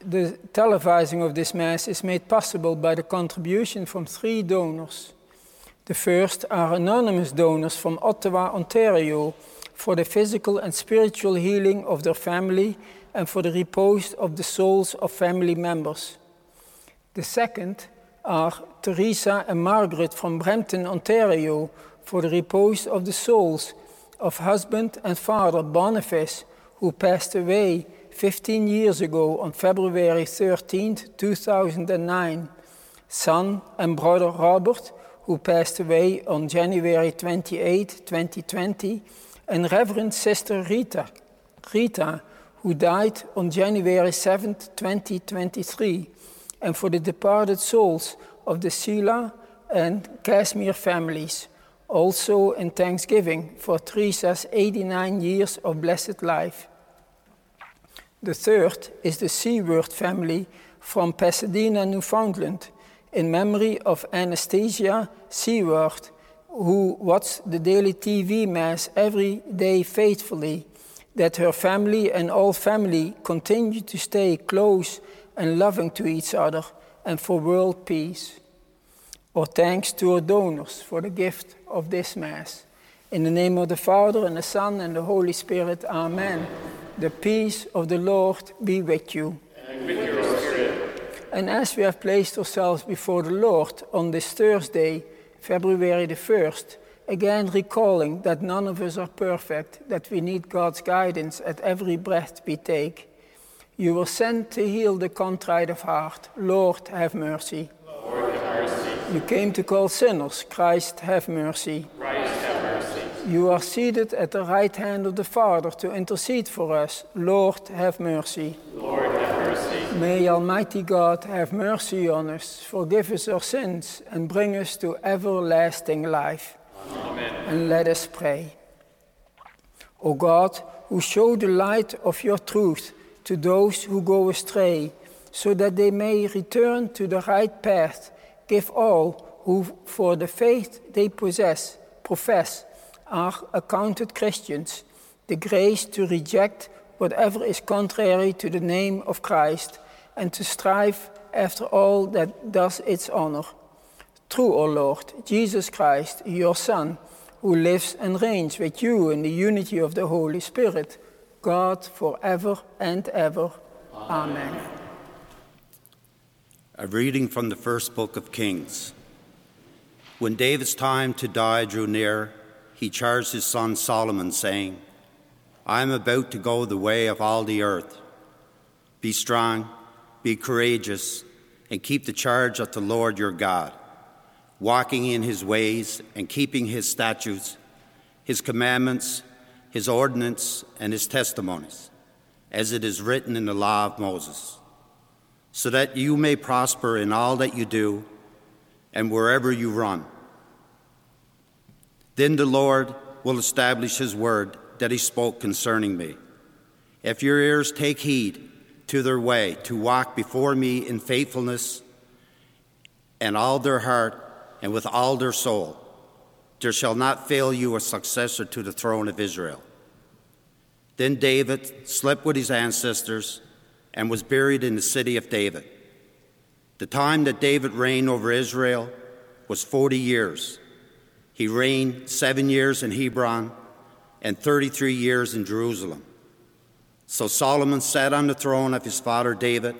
The, televising of this Mass is made possible by the contribution from three donors. The first are anonymous donors from Ottawa, Ontario, for the physical and spiritual healing of their family and for the repose of the souls of family members. The second are Teresa and Margaret from Brampton, Ontario, for the repose of the souls of husband and father Boniface, who passed away 15 years ago on February 13, 2009, son and brother Robert, who passed away on January 28, 2020, and Reverend Sister Rita, Rita, who died on January 7, 2023 and for the departed souls of the Sila and Kashmir families, also in thanksgiving for Teresa's 89 years of blessed life. The third is the Seaward family from Pasadena, Newfoundland, in memory of Anastasia Seaward, who watched the daily TV Mass every day faithfully, that her family and all family continue to stay close and loving to each other and for world peace. Our thanks to our donors for the gift of this Mass. In the name of the Father, and the Son, and the Holy Spirit, Amen. The peace of the Lord be with you. And with your spirit. And as we have placed ourselves before the Lord on this Thursday, February the 1st, again recalling that none of us are perfect, that we need God's guidance at every breath we take. You were sent to heal the contrite of heart. Lord, have mercy. Lord, have mercy. You came to call sinners. Christ, have mercy. Christ, have mercy. You are seated at the right hand of the Father to intercede for us. Lord, have mercy. Lord, have mercy. May Almighty God have mercy on us, forgive us our sins, and bring us to everlasting life. Amen. And let us pray. O God, who show the light of your truth to those who go astray, so that they may return to the right path, give all who, for the faith they possess, profess, are accounted Christians, the grace to reject whatever is contrary to the name of Christ and to strive after all that does its honor. Through our Lord Jesus Christ, your Son, who lives and reigns with you in the unity of the Holy Spirit, God forever and ever. Amen. A reading from the first book of Kings. When David's time to die drew near, he charged his son Solomon, saying, I am about to go the way of all the earth. Be strong, be courageous, and keep the charge of the Lord your God, walking in his ways and keeping his statutes, his commandments, his ordinance, and his testimonies, as it is written in the law of Moses, so that you may prosper in all that you do and wherever you run. Then the Lord will establish his word that he spoke concerning me. If your ears take heed to their way, to walk before me in faithfulness and all their heart and with all their soul, there shall not fail you a successor to the throne of Israel. Then David slept with his ancestors and was buried in the city of David. The time that David reigned over Israel was 40 years. He reigned seven years in Hebron and 33 years in Jerusalem. So Solomon sat on the throne of his father David,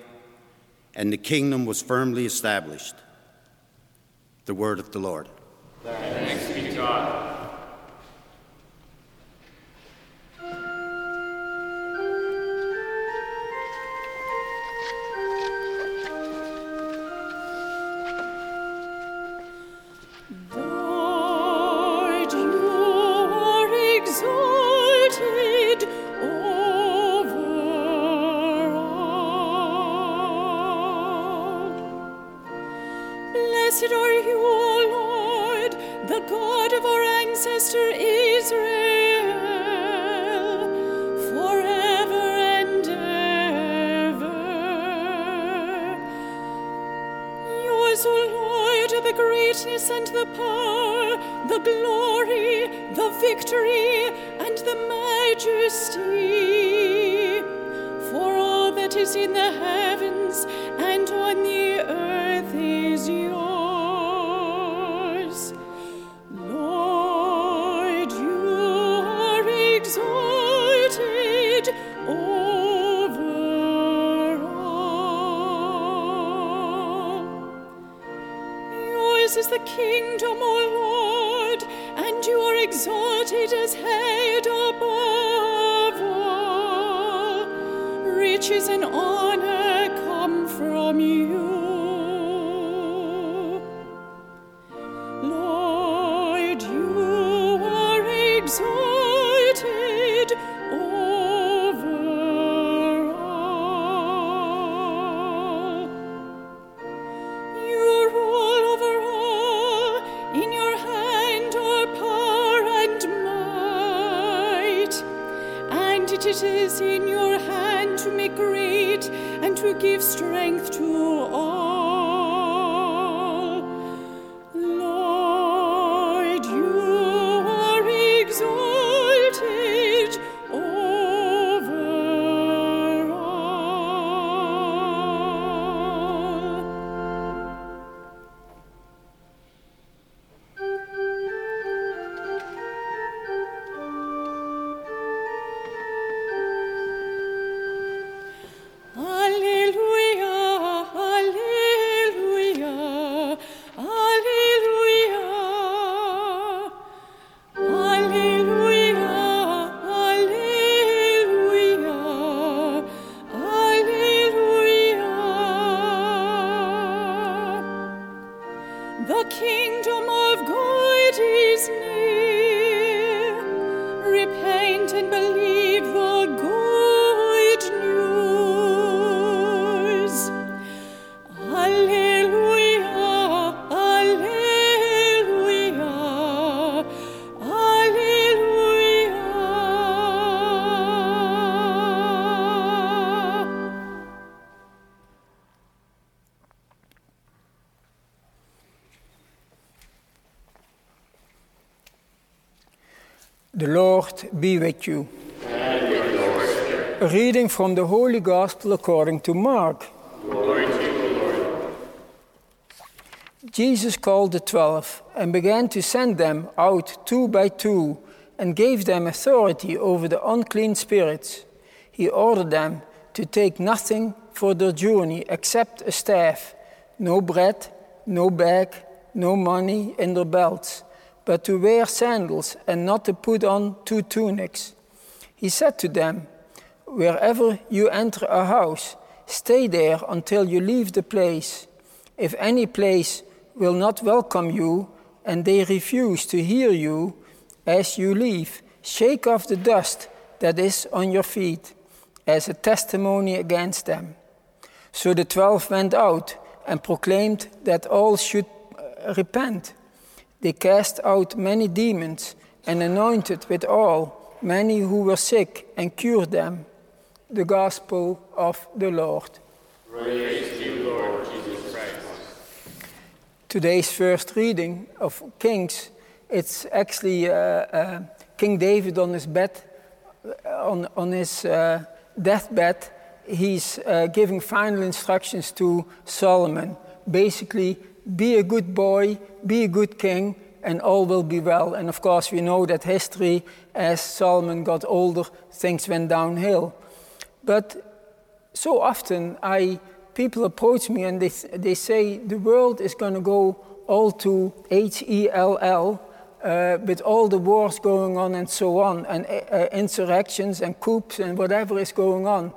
and the kingdom was firmly established. The word of the Lord. It is in your hand to make great and to give strength to all. The kingdom of God from the Holy Gospel according to Mark. Jesus called the twelve and began to send them out two by two and gave them authority over the unclean spirits. He ordered them to take nothing for their journey except a staff, no bread, no bag, no money in their belts, but to wear sandals and not to put on two tunics. He said to them, Wherever you enter a house, stay there until you leave the place. If any place will not welcome you and they refuse to hear you as you leave, shake off the dust that is on your feet as a testimony against them. So the twelve went out and proclaimed that all should uh, repent. They cast out many demons and anointed with oil many who were sick and cured them. The Gospel of the Lord. Today's first reading of Kings, it's actually uh, uh, King David on his bed, uh, on, on his uh, deathbed. He's uh, giving final instructions to Solomon. Basically, be a good boy, be a good king, and all will be well. And of course, we know that history, as Solomon got older, things went downhill. But so often, I people approach me and they, they say the world is going to go all to H E L L uh, with all the wars going on and so on, and uh, insurrections and coups and whatever is going on.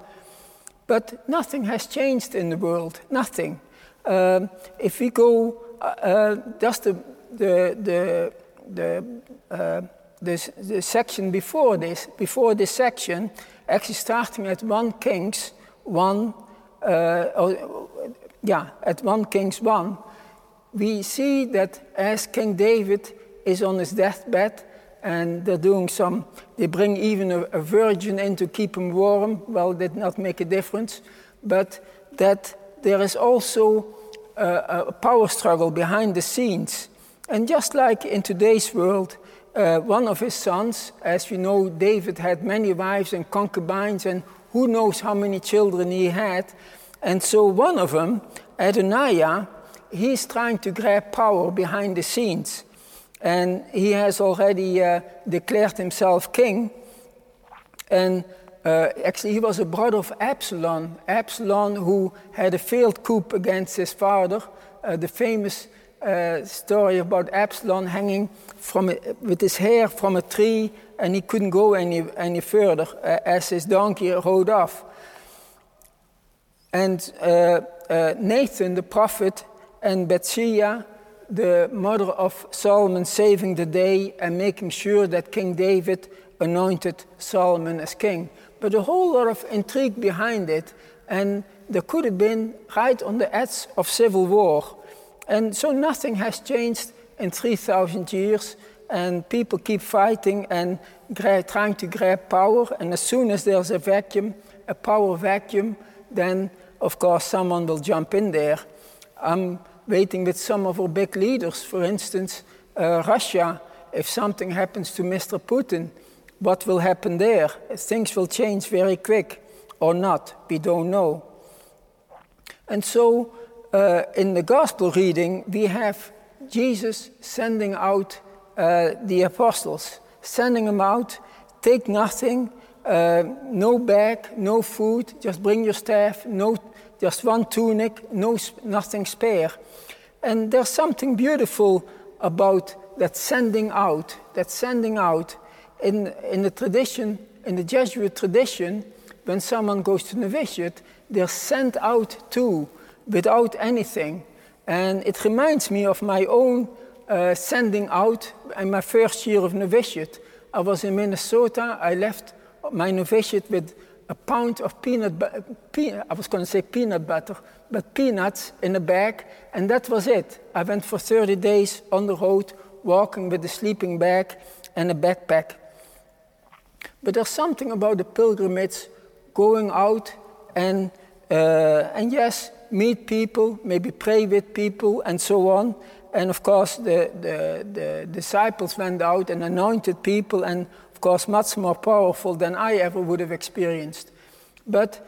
But nothing has changed in the world, nothing. Um, if we go uh, uh, just the, the, the, the, uh, this, the section before this, before this section, actually starting at 1 Kings 1, uh, oh, yeah, at 1 Kings 1, we see that as King David is on his deathbed and they're doing some, they bring even a, a virgin in to keep him warm. Well, did not make a difference, but that there is also a, a power struggle behind the scenes. And just like in today's world, uh, one of his sons, as we know, David had many wives and concubines, and who knows how many children he had. And so one of them, Adoniah, he's trying to grab power behind the scenes. And he has already uh, declared himself king. And uh, actually, he was a brother of Absalom. Absalom, who had a failed coup against his father, uh, the famous uh, story about Absalom hanging from a, with his hair from a tree, and he couldn't go any, any further uh, as his donkey rode off. And uh, uh, Nathan, the prophet, and Bathsheba, the mother of Solomon, saving the day and making sure that King David anointed Solomon as king. But a whole lot of intrigue behind it, and there could have been right on the edge of civil war. And so nothing has changed in 3,000 years, and people keep fighting and trying to grab power. And as soon as there's a vacuum, a power vacuum, then of course someone will jump in there. I'm waiting with some of our big leaders, for instance, uh, Russia. If something happens to Mr. Putin, what will happen there? Things will change very quick or not, we don't know. And so uh, in the gospel reading, we have Jesus sending out uh, the apostles, sending them out, take nothing, uh, no bag, no food, just bring your staff, no, just one tunic, no, nothing spare. And there's something beautiful about that sending out, that sending out. In, in the tradition, in the Jesuit tradition, when someone goes to novitiate, they're sent out too without anything. And it reminds me of my own uh, sending out in my first year of novitiate. I was in Minnesota. I left my novitiate with a pound of peanut butter. I was going to say peanut butter, but peanuts in a bag, and that was it. I went for 30 days on the road, walking with a sleeping bag and a backpack. But there's something about the pilgrimage going out and, uh, and yes, meet people, maybe pray with people, and so on. And of course, the, the, the disciples went out and anointed people, and of course, much more powerful than I ever would have experienced. But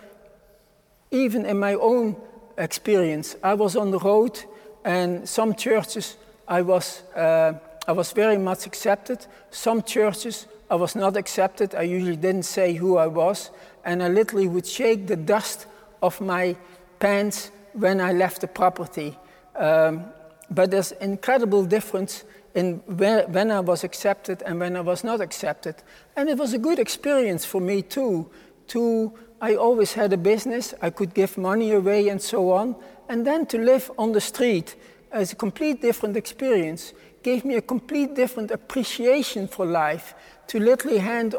even in my own experience, I was on the road, and some churches I was, uh, I was very much accepted. Some churches I was not accepted. I usually didn't say who I was, and I literally would shake the dust of my pants when I left the property. Um, but there's incredible difference in where, when I was accepted and when I was not accepted. And it was a good experience for me too. To I always had a business, I could give money away and so on. And then to live on the street as a complete different experience gave me a complete different appreciation for life. To literally hand,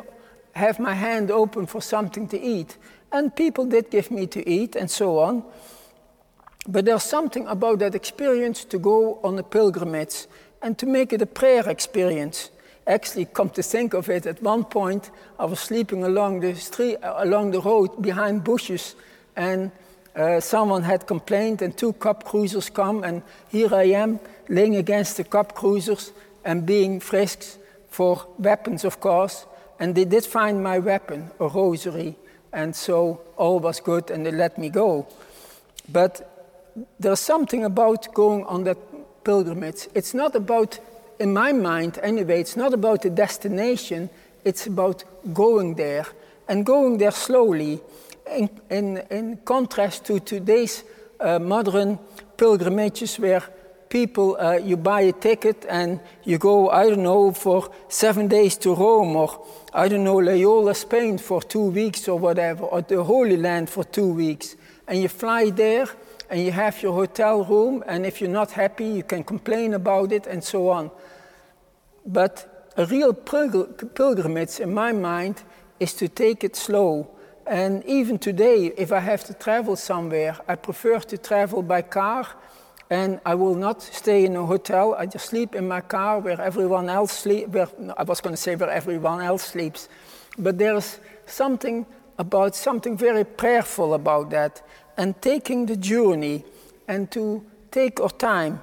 have my hand open for something to eat. And people did give me to eat and so on. But there's something about that experience to go on a pilgrimage and to make it a prayer experience. Actually, come to think of it, at one point I was sleeping along the street, along the road behind bushes, and uh, someone had complained, and two cop cruisers come, and here I am laying against the cop cruisers and being frisked for weapons, of course. And they did find my weapon, a rosary, and so all was good, and they let me go. But there's something about going on that pilgrimage. It's not about, in my mind anyway, it's not about the destination, it's about going there and going there slowly. In, in, in contrast to today's uh, modern pilgrimages where people, uh, you buy a ticket and you go, I don't know, for seven days to Rome or, I don't know, Loyola, Spain for two weeks or whatever, or the Holy Land for two weeks. And you fly there and you have your hotel room, and if you're not happy, you can complain about it and so on. But a real pilgrimage, in my mind, is to take it slow. And even today, if I have to travel somewhere, I prefer to travel by car and I will not stay in a hotel. I just sleep in my car where everyone else sleep. Where, I was going to say where everyone else sleeps, but there's something about something very prayerful about that, and taking the journey, and to take our time.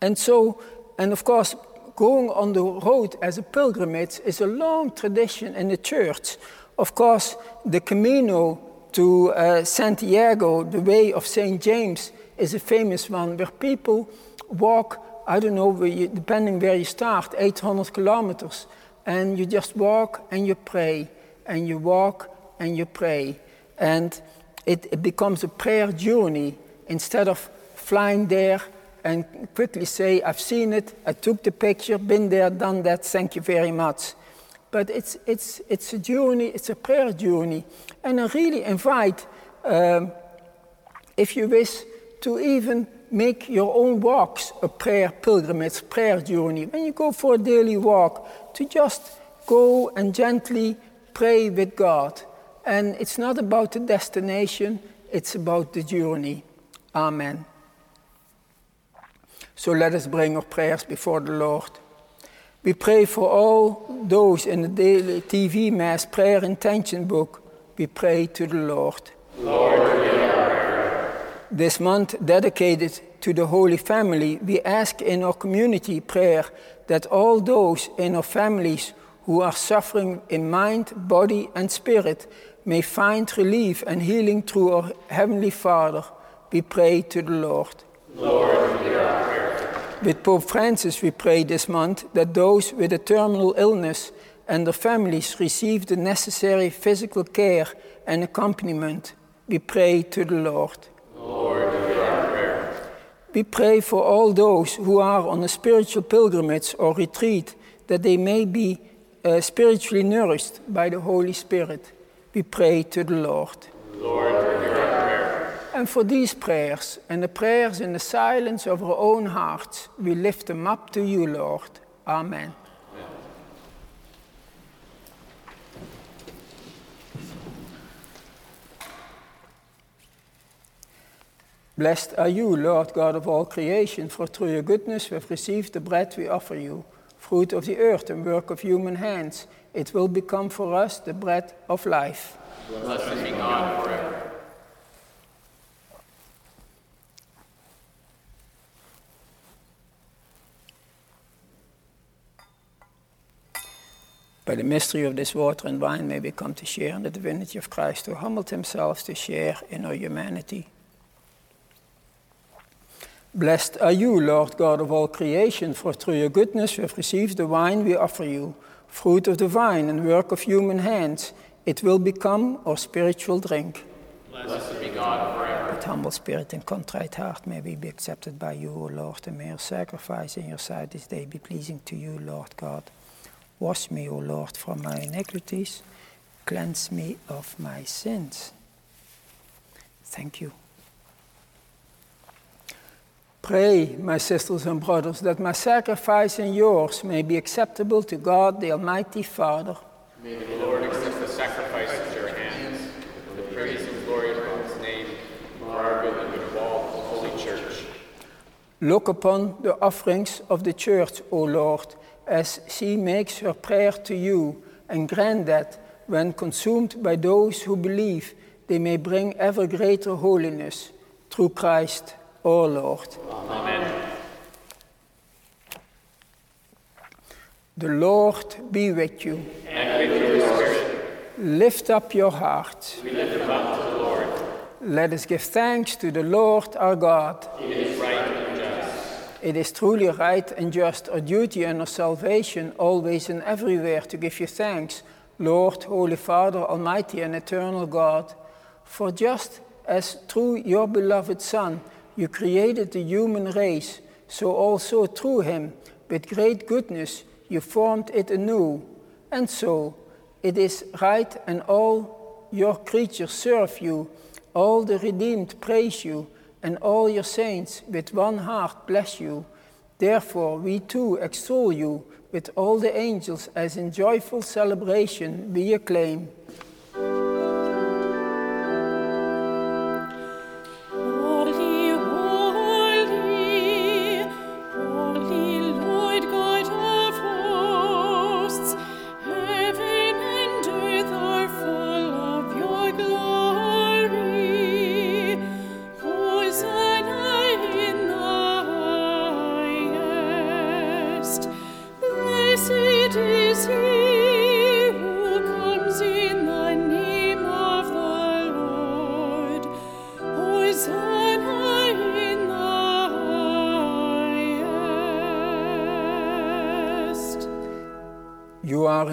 And so, and of course, going on the road as a pilgrimage is a long tradition in the church. Of course, the Camino to uh, Santiago, the way of St. James, is a famous one where people walk, I don't know, where you, depending where you start, 800 kilometers, and you just walk and you pray, and you walk and you pray. And it, it becomes a prayer journey instead of flying there and quickly say, I've seen it, I took the picture, been there, done that, thank you very much. But it's, it's, it's a journey, it's a prayer journey. And I really invite, um, if you wish, to even make your own walks a prayer pilgrimage, prayer journey. When you go for a daily walk, to just go and gently pray with God. And it's not about the destination, it's about the journey. Amen. So let us bring our prayers before the Lord. We pray for all those in the daily TV Mass prayer intention book. We pray to the Lord. This month dedicated to the Holy Family, we ask in our community prayer that all those in our families who are suffering in mind, body, and spirit may find relief and healing through our Heavenly Father. We pray to the Lord. Lord, hear our prayer. With Pope Francis, we pray this month that those with a terminal illness and their families receive the necessary physical care and accompaniment. We pray to the Lord. Lord, hear our prayer. We pray for all those who are on a spiritual pilgrimage or retreat that they may be uh, spiritually nourished by the Holy Spirit. We pray to the Lord. Lord, hear our prayer. And for these prayers and the prayers in the silence of our own hearts, we lift them up to you, Lord. Amen. Blessed are you, Lord God of all creation, for through your goodness we have received the bread we offer you, fruit of the earth and work of human hands. It will become for us the bread of life. Blessed be God forever. By the mystery of this water and wine may we come to share in the divinity of Christ, who humbled himself to share in our humanity. Blessed are you, Lord God of all creation, for through your goodness we have received the wine we offer you, fruit of the vine and work of human hands. It will become our spiritual drink. Blessed be God forever. With humble spirit and contrite heart may we be accepted by you, O Lord, and may our sacrifice in your sight this day be pleasing to you, Lord God. Wash me, O Lord, from my iniquities, cleanse me of my sins. Thank you. Pray, my sisters and brothers, that my sacrifice and yours may be acceptable to God, the Almighty Father. May the Lord accept the sacrifice at your hands, the praise and glory of his name, for our good and good of all the holy church. Look upon the offerings of the church, O Lord, as she makes her prayer to you, and grant that, when consumed by those who believe, they may bring ever greater holiness through Christ our Lord. Amen. The Lord be with you. And with your spirit, Lift up your hearts. we lift them up to the Lord. Let us give thanks to the Lord our God. It is right and just. It is truly right and just, our duty and our salvation, always and everywhere, to give you thanks, Lord, Holy Father, Almighty and eternal God. For just as through your beloved Son you created the human race, so also through him, with great goodness, you formed it anew. And so it is right, and all your creatures serve you, all the redeemed praise you, and all your saints with one heart bless you. Therefore, we too extol you with all the angels as in joyful celebration we acclaim.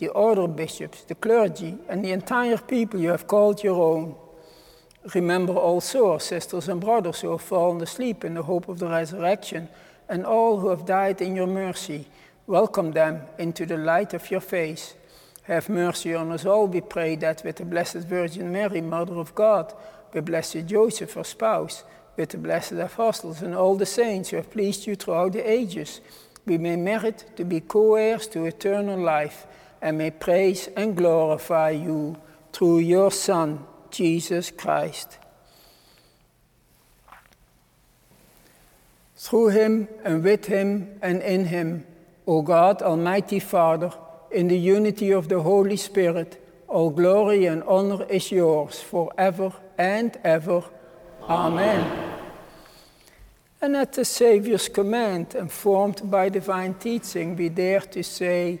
the order bishops, the clergy, and the entire people you have called your own. Remember also our sisters and brothers who have fallen asleep in the hope of the resurrection, and all who have died in your mercy. Welcome them into the light of your face. Have mercy on us all, we pray, that with the Blessed Virgin Mary, Mother of God, with Blessed Joseph, her spouse, with the blessed apostles and all the saints who have pleased you throughout the ages, we may merit to be co heirs to eternal life and may praise and glorify you through your Son, Jesus Christ. Through him and with him and in him, O God, Almighty Father, in the unity of the Holy Spirit, all glory and honor is yours forever and ever. Amen. And at the Saviour's command, and formed by divine teaching, we dare to say,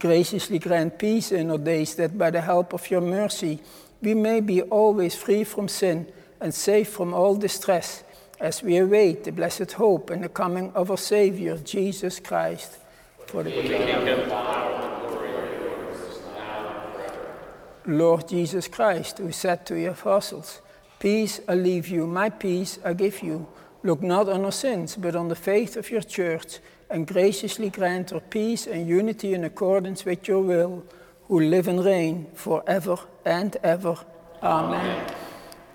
Graciously grant peace in our days, that by the help of your mercy we may be always free from sin and safe from all distress, as we await the blessed hope and the coming of our Savior, Jesus Christ. For the Lord Jesus Christ, who said to your apostles, Peace I leave you, my peace I give you. Look not on our sins, but on the faith of your church, and graciously grant her peace and unity in accordance with your will, who live and reign forever and ever. Amen.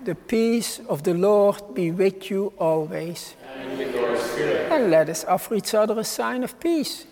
The peace of the Lord be with you always. And with your spirit. And let us offer each other a sign of peace.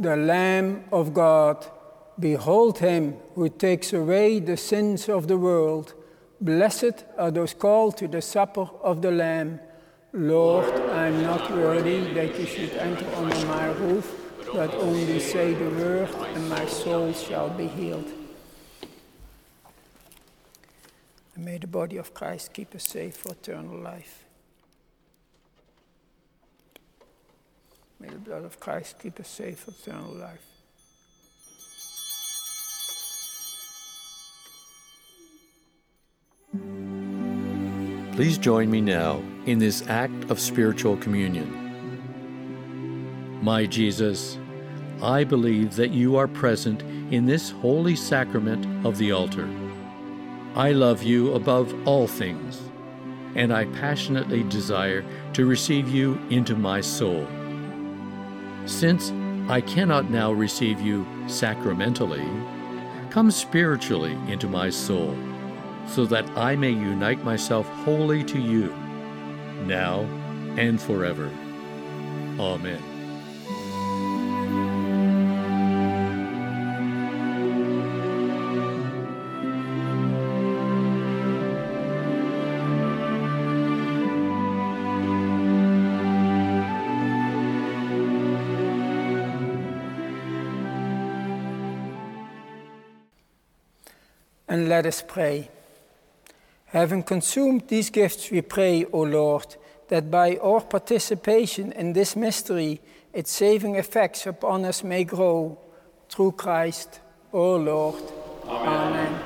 The Lamb of God. Behold him who takes away the sins of the world. Blessed are those called to the supper of the Lamb. Lord, I am not worthy that you should enter under my roof, but only say the word, and my soul shall be healed. And may the body of Christ keep us safe for eternal life. May the blood of Christ keep us safe for eternal life. Please join me now in this act of spiritual communion. My Jesus, I believe that you are present in this holy sacrament of the altar. I love you above all things, and I passionately desire to receive you into my soul. Since I cannot now receive you sacramentally, come spiritually into my soul so that I may unite myself wholly to you, now and forever. Amen. And let us pray. Having consumed these gifts, we pray, O Lord, that by our participation in this mystery, its saving effects upon us may grow. Through Christ, O Lord. Amen. Amen.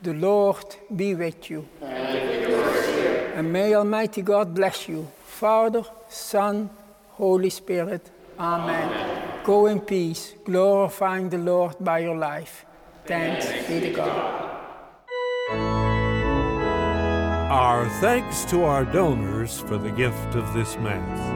The Lord be with you. And may Almighty God bless you, Father, Son, Holy Spirit. Amen. Amen. Go in peace, glorifying the Lord by your life. Thanks be to God. Our thanks to our donors for the gift of this Mass.